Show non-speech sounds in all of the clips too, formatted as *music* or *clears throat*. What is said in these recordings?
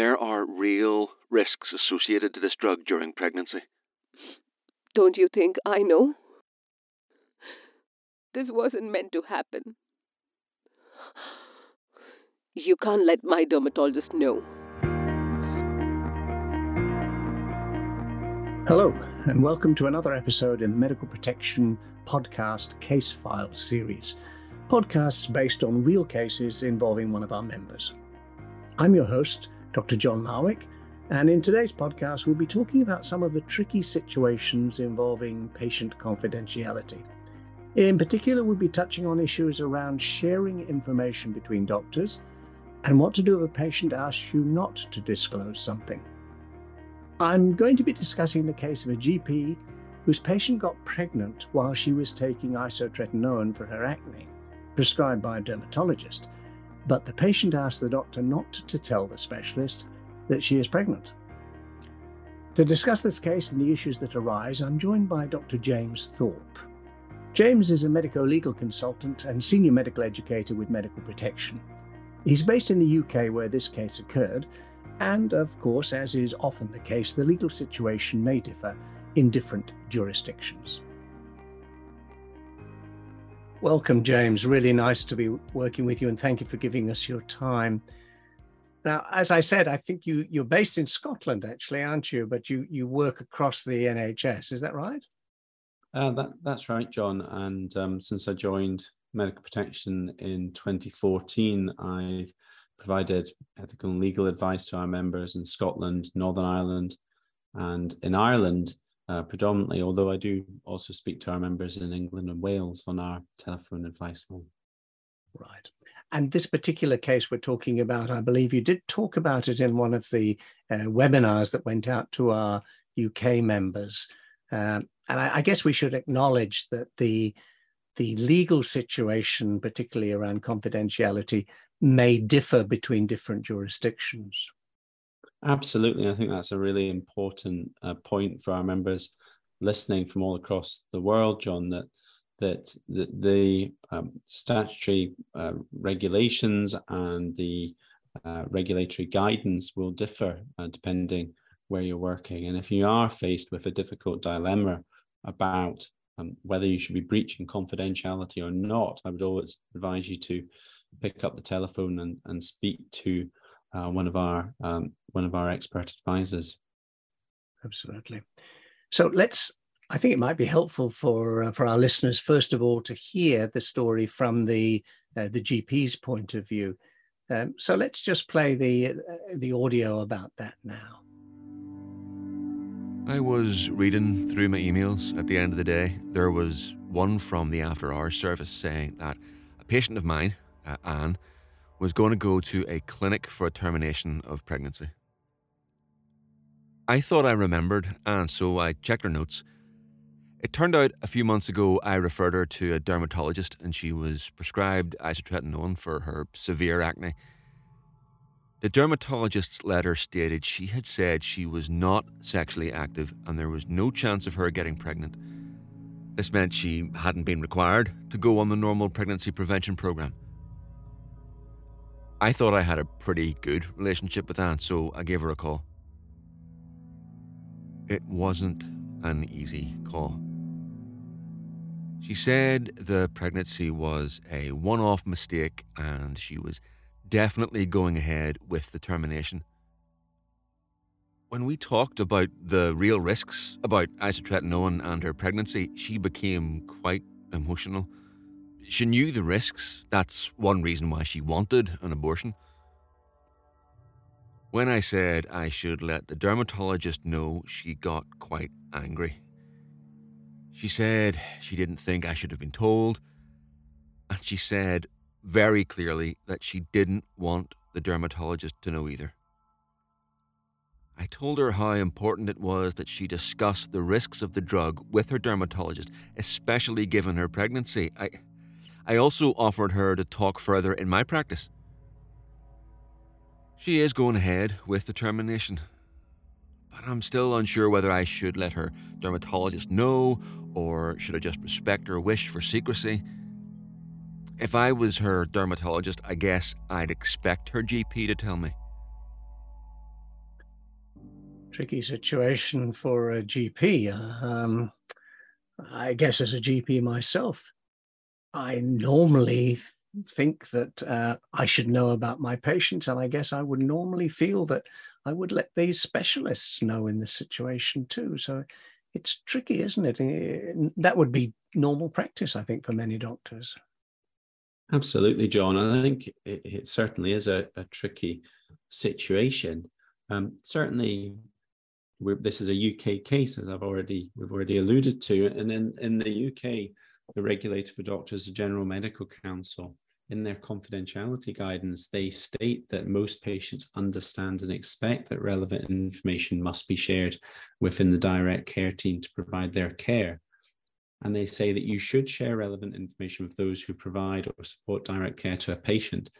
there are real risks associated to this drug during pregnancy. Don't you think I know? This wasn't meant to happen. You can't let my dermatologist know. Hello, and welcome to another episode in the Medical Protection Podcast Case File series. Podcasts based on real cases involving one of our members. I'm your host, Dr. John Marwick, and in today's podcast, we'll be talking about some of the tricky situations involving patient confidentiality. In particular, we'll be touching on issues around sharing information between doctors and what to do if a patient asks you not to disclose something. I'm going to be discussing the case of a GP whose patient got pregnant while she was taking isotretinoin for her acne, prescribed by a dermatologist, but the patient asked the doctor not to tell the specialist that she is pregnant. To discuss this case and the issues that arise, I'm joined by Dr. James Thorpe. James is a medico legal consultant and senior medical educator with Medical Protection. He's based in the UK where this case occurred, and of course, as is often the case, the legal situation may differ in different jurisdictions. Welcome, James. Really nice to be working with you, and thank you for giving us your time. Now, as I said, I think you you're based in Scotland, actually, aren't you? But you you work across the NHS. Is that right? Uh, that that's right, John. And um, since I joined Medical Protection in 2014, I've provided ethical and legal advice to our members in Scotland, Northern Ireland, and in Ireland uh, predominantly. Although I do also speak to our members in England and Wales on our telephone advice line. Right. And this particular case we're talking about, I believe you did talk about it in one of the uh, webinars that went out to our UK members. Um, and I, I, guess we should acknowledge that the the legal situation, particularly around confidentiality, may differ between different jurisdictions. Absolutely, I think that's a really important uh, point for our members listening from all across the world, John. That that the, the um, statutory uh, regulations and the uh, regulatory guidance will differ uh, depending where you're working. And if you are faced with a difficult dilemma about um, whether you should be breaching confidentiality or not, I would always advise you to pick up the telephone and, and speak to uh, one of our um, one of our expert advisors. Absolutely. So let's I think it might be helpful for uh, for our listeners, first of all, to hear the story from the uh, the GP's point of view. Um, so let's just play the uh, the audio about that now. I was reading through my emails at the end of the day. There was one from the after hours service saying that a patient of mine, uh, Anne, was going to go to a clinic for a termination of pregnancy. I thought I remembered, and so I checked her notes it turned out a few months ago I referred her to a dermatologist and she was prescribed isotretinoin for her severe acne. The dermatologist's letter stated she had said she was not sexually active and there was no chance of her getting pregnant. This meant she hadn't been required to go on the normal pregnancy prevention program. I thought I had a pretty good relationship with Anne, so I gave her a call. It wasn't an easy call. She said the pregnancy was a one off mistake and she was definitely going ahead with the termination. When we talked about the real risks about isotretinoin and her pregnancy, she became quite emotional. She knew the risks. That's one reason why she wanted an abortion. When I said I should let the dermatologist know, she got quite angry. She said she didn't think I should have been told, and she said very clearly that she didn't want the dermatologist to know either. I told her how important it was that she discuss the risks of the drug with her dermatologist, especially given her pregnancy. I, I also offered her to talk further in my practice. She is going ahead with the termination, but I'm still unsure whether I should let her dermatologist know or should I just respect her wish for secrecy. If I was her dermatologist, I guess I'd expect her GP to tell me. tricky situation for a GP. Um, I guess as a GP myself, I normally think that uh, I should know about my patients, and I guess I would normally feel that I would let these specialists know in this situation too. So it's tricky, isn't it? Eh, that would be normal practice, I think, for many doctors. Absolutely, John. I think it, it certainly is a, a tricky situation. Um, certainly, this is a UK case, as I've already we've already alluded to, and in in the UK, the regulator for doctors, the General Medical Council, in their confidentiality guidance, they state that most patients understand and expect that relevant information must be shared within the direct care team to provide their care. And they say that you should share relevant information with those who provide or support direct care to a patient,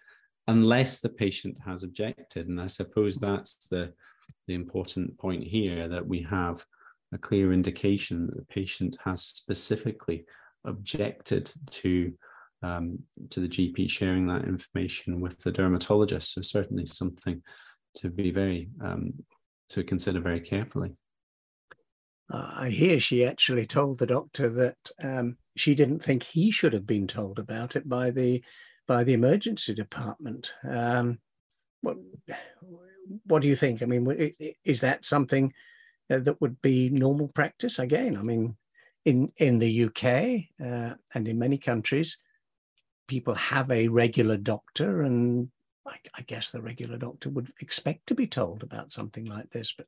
unless the patient has objected. And I suppose that's the, the important point here that we have a clear indication that the patient has specifically objected to um, to the GP sharing that information with the dermatologist. So certainly something to be very um, to consider very carefully. Uh, I hear she actually told the doctor that um, she didn't think he should have been told about it by the by the emergency department. Um, what what do you think? I mean, is that something uh, that would be normal practice? Again, I mean, in in the UK uh, and in many countries, people have a regular doctor, and I, I, guess the regular doctor would expect to be told about something like this. But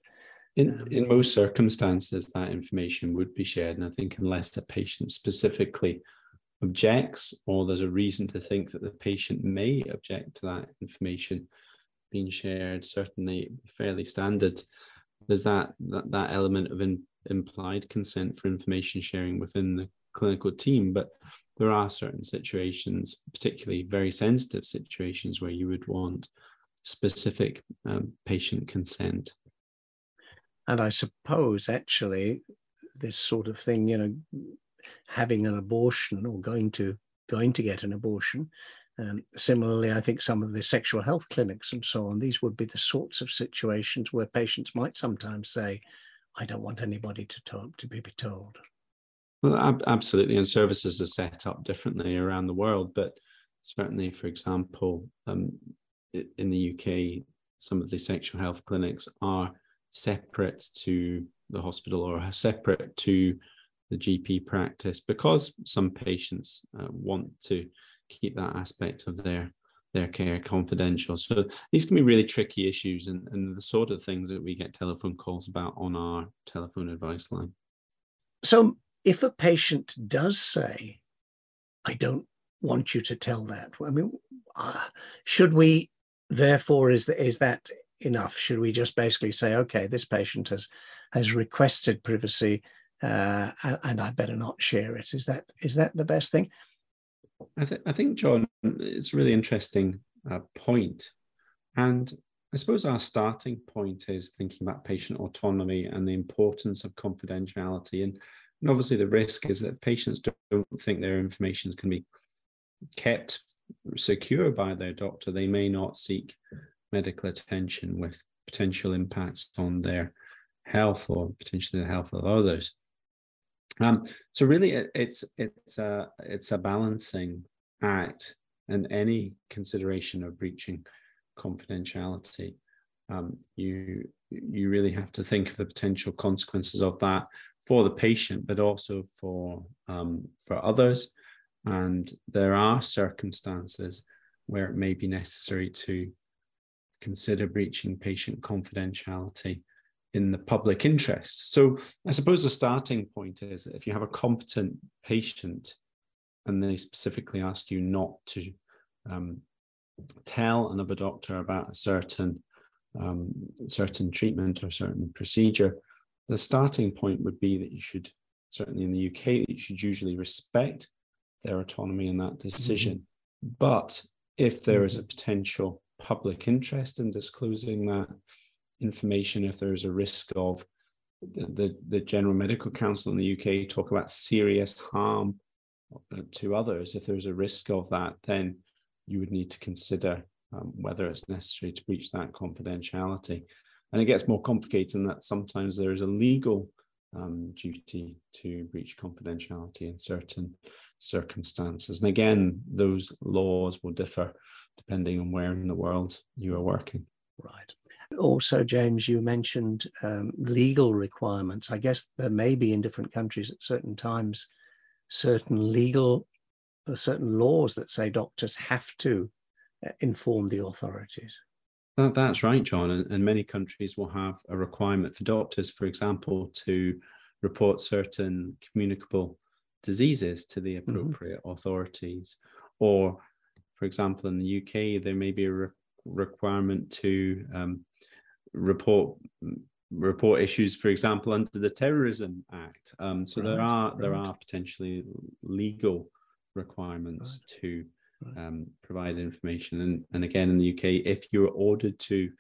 in um, in most circumstances, that information would be shared, and I think unless a patient specifically objects or there's a reason to think that the patient may object to that information being shared, certainly fairly standard. There's that that, that element of in, implied consent for information sharing within the clinical team, but there are certain situations, particularly very sensitive situations, where you would want specific um, patient consent. And I suppose actually this sort of thing, you know, having an abortion or going to going to get an abortion. Um, similarly, I think some of the sexual health clinics and so on, these would be the sorts of situations where patients might sometimes say, I don't want anybody to, talk, to be told. Well, ab- absolutely. And services are set up differently around the world. But certainly, for example, um, in the UK, some of the sexual health clinics are separate to the hospital or separate to the GP practice because some patients uh, want to keep that aspect of their their care confidential. So these can be really tricky issues and, and the sort of things that we get telephone calls about on our telephone advice line. So if a patient does say, I don't want you to tell that, I mean, uh, should we, therefore, is, the, is that enough? Should we just basically say, okay, this patient has, has requested privacy uh, and, and I better not share it? Is that, is that the best thing? I, th- I think, John, it's a really interesting uh, point. And I suppose our starting point is thinking about patient autonomy and the importance of confidentiality. And and obviously, the risk is that patients don't think their information can be kept secure by their doctor, they may not seek medical attention with potential impacts on their health or potentially the health of others. Um, so really, it, it's it's a it's a balancing act, and any consideration of breaching confidentiality, um, you you really have to think of the potential consequences of that for the patient, but also for um, for others. And there are circumstances where it may be necessary to consider breaching patient confidentiality in the public interest. So I suppose the starting point is if you have a competent patient and they specifically ask you not to um, tell another doctor about a certain um, certain treatment or certain procedure, the starting point would be that you should, certainly in the UK, you should usually respect their autonomy in that decision. Mm-hmm. But if there is a mm-hmm. potential public interest in disclosing that information, if there is a risk of the, the, the General Medical Council in the UK talk about serious harm uh, to others, if there's a risk of that, then you would need to consider um, whether it's necessary to breach that confidentiality. and it gets more complicated in that sometimes there is a legal um, duty to breach confidentiality in certain circumstances. And again, those laws will differ depending on where in the world you are working. Right. Also, James, you mentioned um, legal requirements. I guess there may be in different countries at certain times certain legal, or uh, certain laws that say doctors have to uh, inform the authorities. That, that's right, John. And, and many countries will have a requirement for doctors, for example, to report certain communicable diseases to the mm-hmm. appropriate mm-hmm. authorities. Or, for example, in the UK, there may be a re- requirement to um, report report issues, for example, under the Terrorism Act. Um, so right, there are right. there are potentially legal requirements right. to um, provide information. And, and again, in the UK, if you're ordered to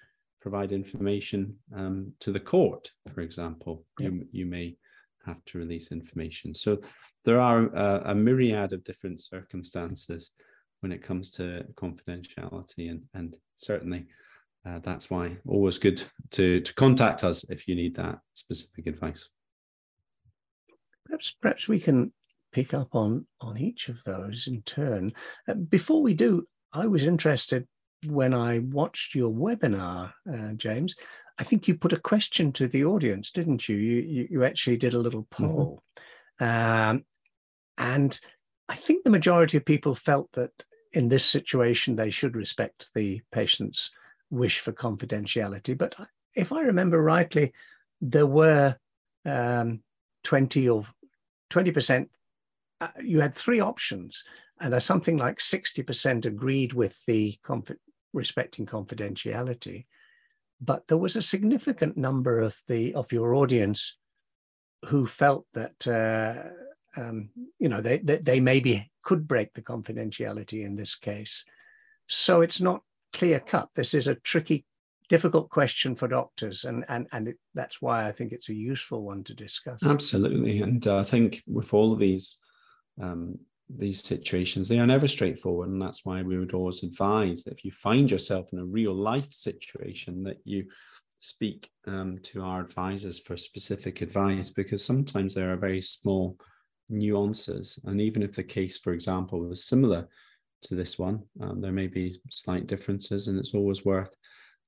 provide information um, to the court, for example, you, you may have to release information. So there are a, a, myriad of different circumstances when it comes to confidentiality, and, and certainly uh, that's why always good to, to contact us if you need that specific advice. Perhaps, perhaps we can pick up on on each of those in turn. Uh, before we do, I was interested when I watched your webinar, uh, James. I think you put a question to the audience, didn't you? You you, you actually did a little mm-hmm. poll, mm-hmm. um, and I think the majority of people felt that in this situation they should respect the patient's wish for confidentiality. But if I remember rightly, there were um, 20 or 20% uh, you had three options, and something like 60% agreed with the conf- respecting confidentiality. But there was a significant number of the of your audience who felt that uh, um, you know they, they they maybe could break the confidentiality in this case. So it's not clear cut. This is a tricky, difficult question for doctors, and and and it, that's why I think it's a useful one to discuss. Absolutely, and uh, I think with all of these um, these situations, they are never straightforward. And that's why we would always advise that if you find yourself in a real life situation, that you speak um, to our advisors for specific advice, because sometimes there are very small nuances. And even if the case, for example, was similar to this one, um, there may be slight differences, and it's always worth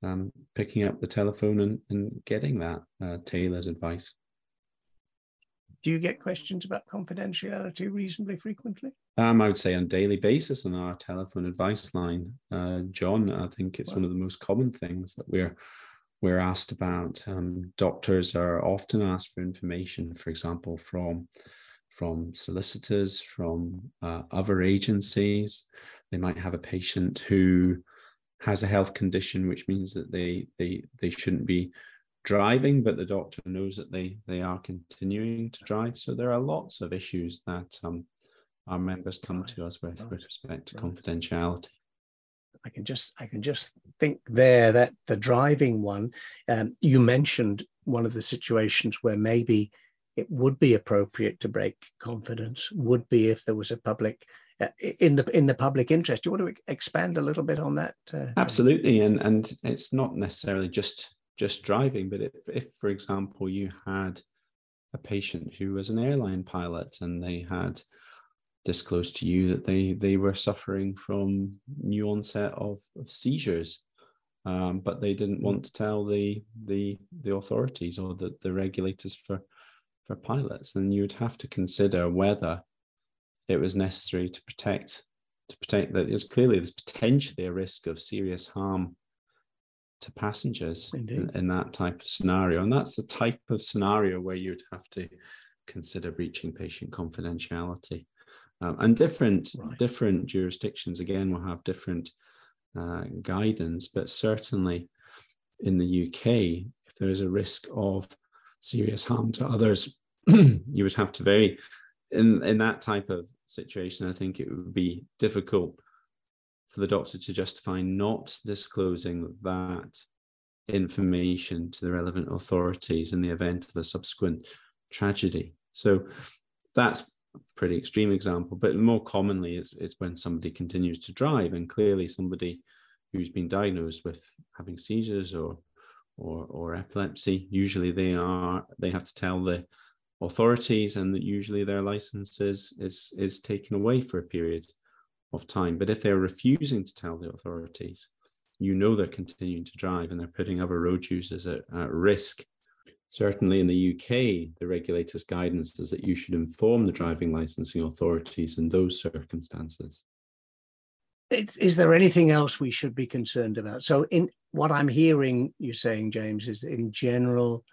um, picking up the telephone and, and getting that uh, tailored advice. Do you get questions about confidentiality reasonably frequently? Um, I would say on a daily basis on our telephone advice line, uh, John. I think it's wow. one of the most common things that we're we're asked about. Um, doctors are often asked for information, for example, from from solicitors, from uh, other agencies. They might have a patient who has a health condition, which means that they they they shouldn't be driving, but the doctor knows that they they are continuing to drive. So there are lots of issues that um, our members come to us with with respect to confidentiality. I can just I can just think there that the driving one, um, you mentioned one of the situations where maybe it would be appropriate to break confidence would be if there was a public uh, in the in the public interest. Do you want to expand a little bit on that? Uh, Absolutely, and and it's not necessarily just just driving, but if, if, for example, you had a patient who was an airline pilot and they had disclosed to you that they they were suffering from new onset of, of seizures, um, but they didn't want to tell the the the authorities or the, the regulators for for pilots, then you would have to consider whether it was necessary to protect to protect that. There's clearly there's potentially a risk of serious harm to passengers in, in, that type of scenario. And that's the type of scenario where you'd have to consider breaching patient confidentiality. Um, and different right. different jurisdictions again will have different uh, guidance, but certainly in the UK, if there is a risk of serious harm to others, *clears throat* you would have to very in in that type of situation. I think it would be difficult for the doctor to justify not disclosing that information to the relevant authorities in the event of a subsequent tragedy. So that's a pretty extreme example, but more commonly it's, it's when somebody continues to drive and clearly somebody who's been diagnosed with having seizures or or, or epilepsy, usually they are they have to tell the authorities, and that usually their license is, is is taken away for a period of time. But if they're refusing to tell the authorities, you know they're continuing to drive and they're putting other road users at, at risk. Certainly in the UK, the regulator's guidance is that you should inform the driving licensing authorities in those circumstances. Is there anything else we should be concerned about? So, in what I'm hearing you saying, James, is in general,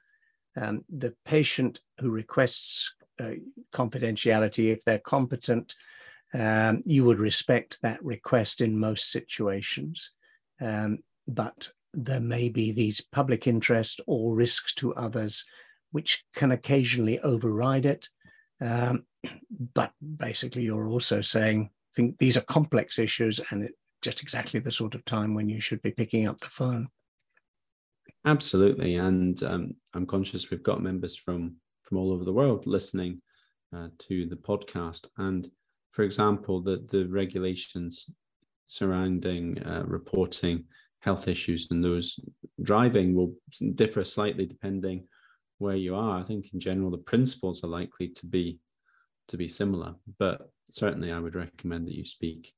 um, the patient who requests uh, confidentiality, if they're competent, um, you would respect that request in most situations. Um, but there may be these public interest or risks to others which can occasionally override it. Um, *clears throat* but basically, you're also saying, think these are complex issues and it, just exactly the sort of time when you should be picking up the phone. Absolutely, and um, I'm conscious we've got members from from all over the world listening uh, to the podcast, and for example, the, the regulations surrounding uh, reporting health issues and those driving will differ slightly depending where you are. I think in general the principles are likely to be to be similar, but certainly I would recommend that you speak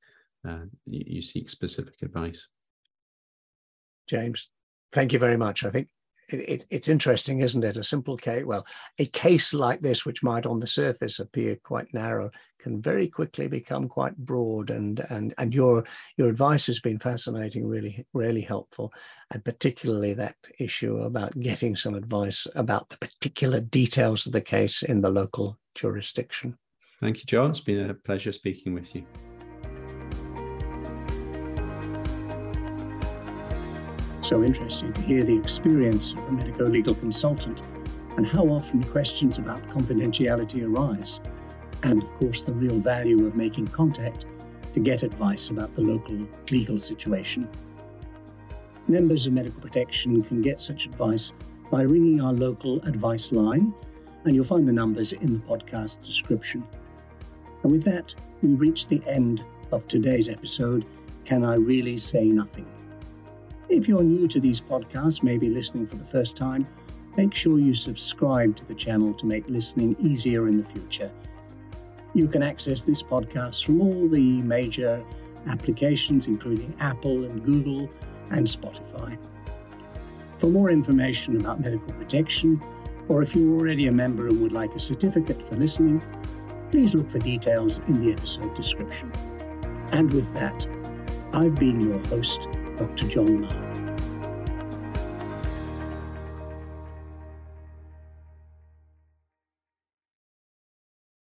uh, you, you seek specific advice. James, thank you very much. I think it, it, it's interesting, isn't it? A simple case, well, a case like this, which might on the surface appear quite narrow, can very quickly become quite broad. And and and your your advice has been fascinating, really, really helpful, and particularly that issue about getting some advice about the particular details of the case in the local jurisdiction. Thank you, John. It's been a pleasure speaking with you. So interesting to hear the experience of a medico legal consultant and how often questions about confidentiality arise, and of course, the real value of making contact to get advice about the local legal situation. Members of Medical Protection can get such advice by ringing our local advice line, and you'll find the numbers in the podcast description. And with that, we reach the end of today's episode Can I Really Say Nothing? If you're new to these podcasts, maybe listening for the first time, make sure you subscribe to the channel to make listening easier in the future. You can access this podcast from all the major applications, including Apple and Google and Spotify. For more information about medical protection, or if you're already a member and would like a certificate for listening, please look for details in the episode description. And with that, I've been your host, Dr. John.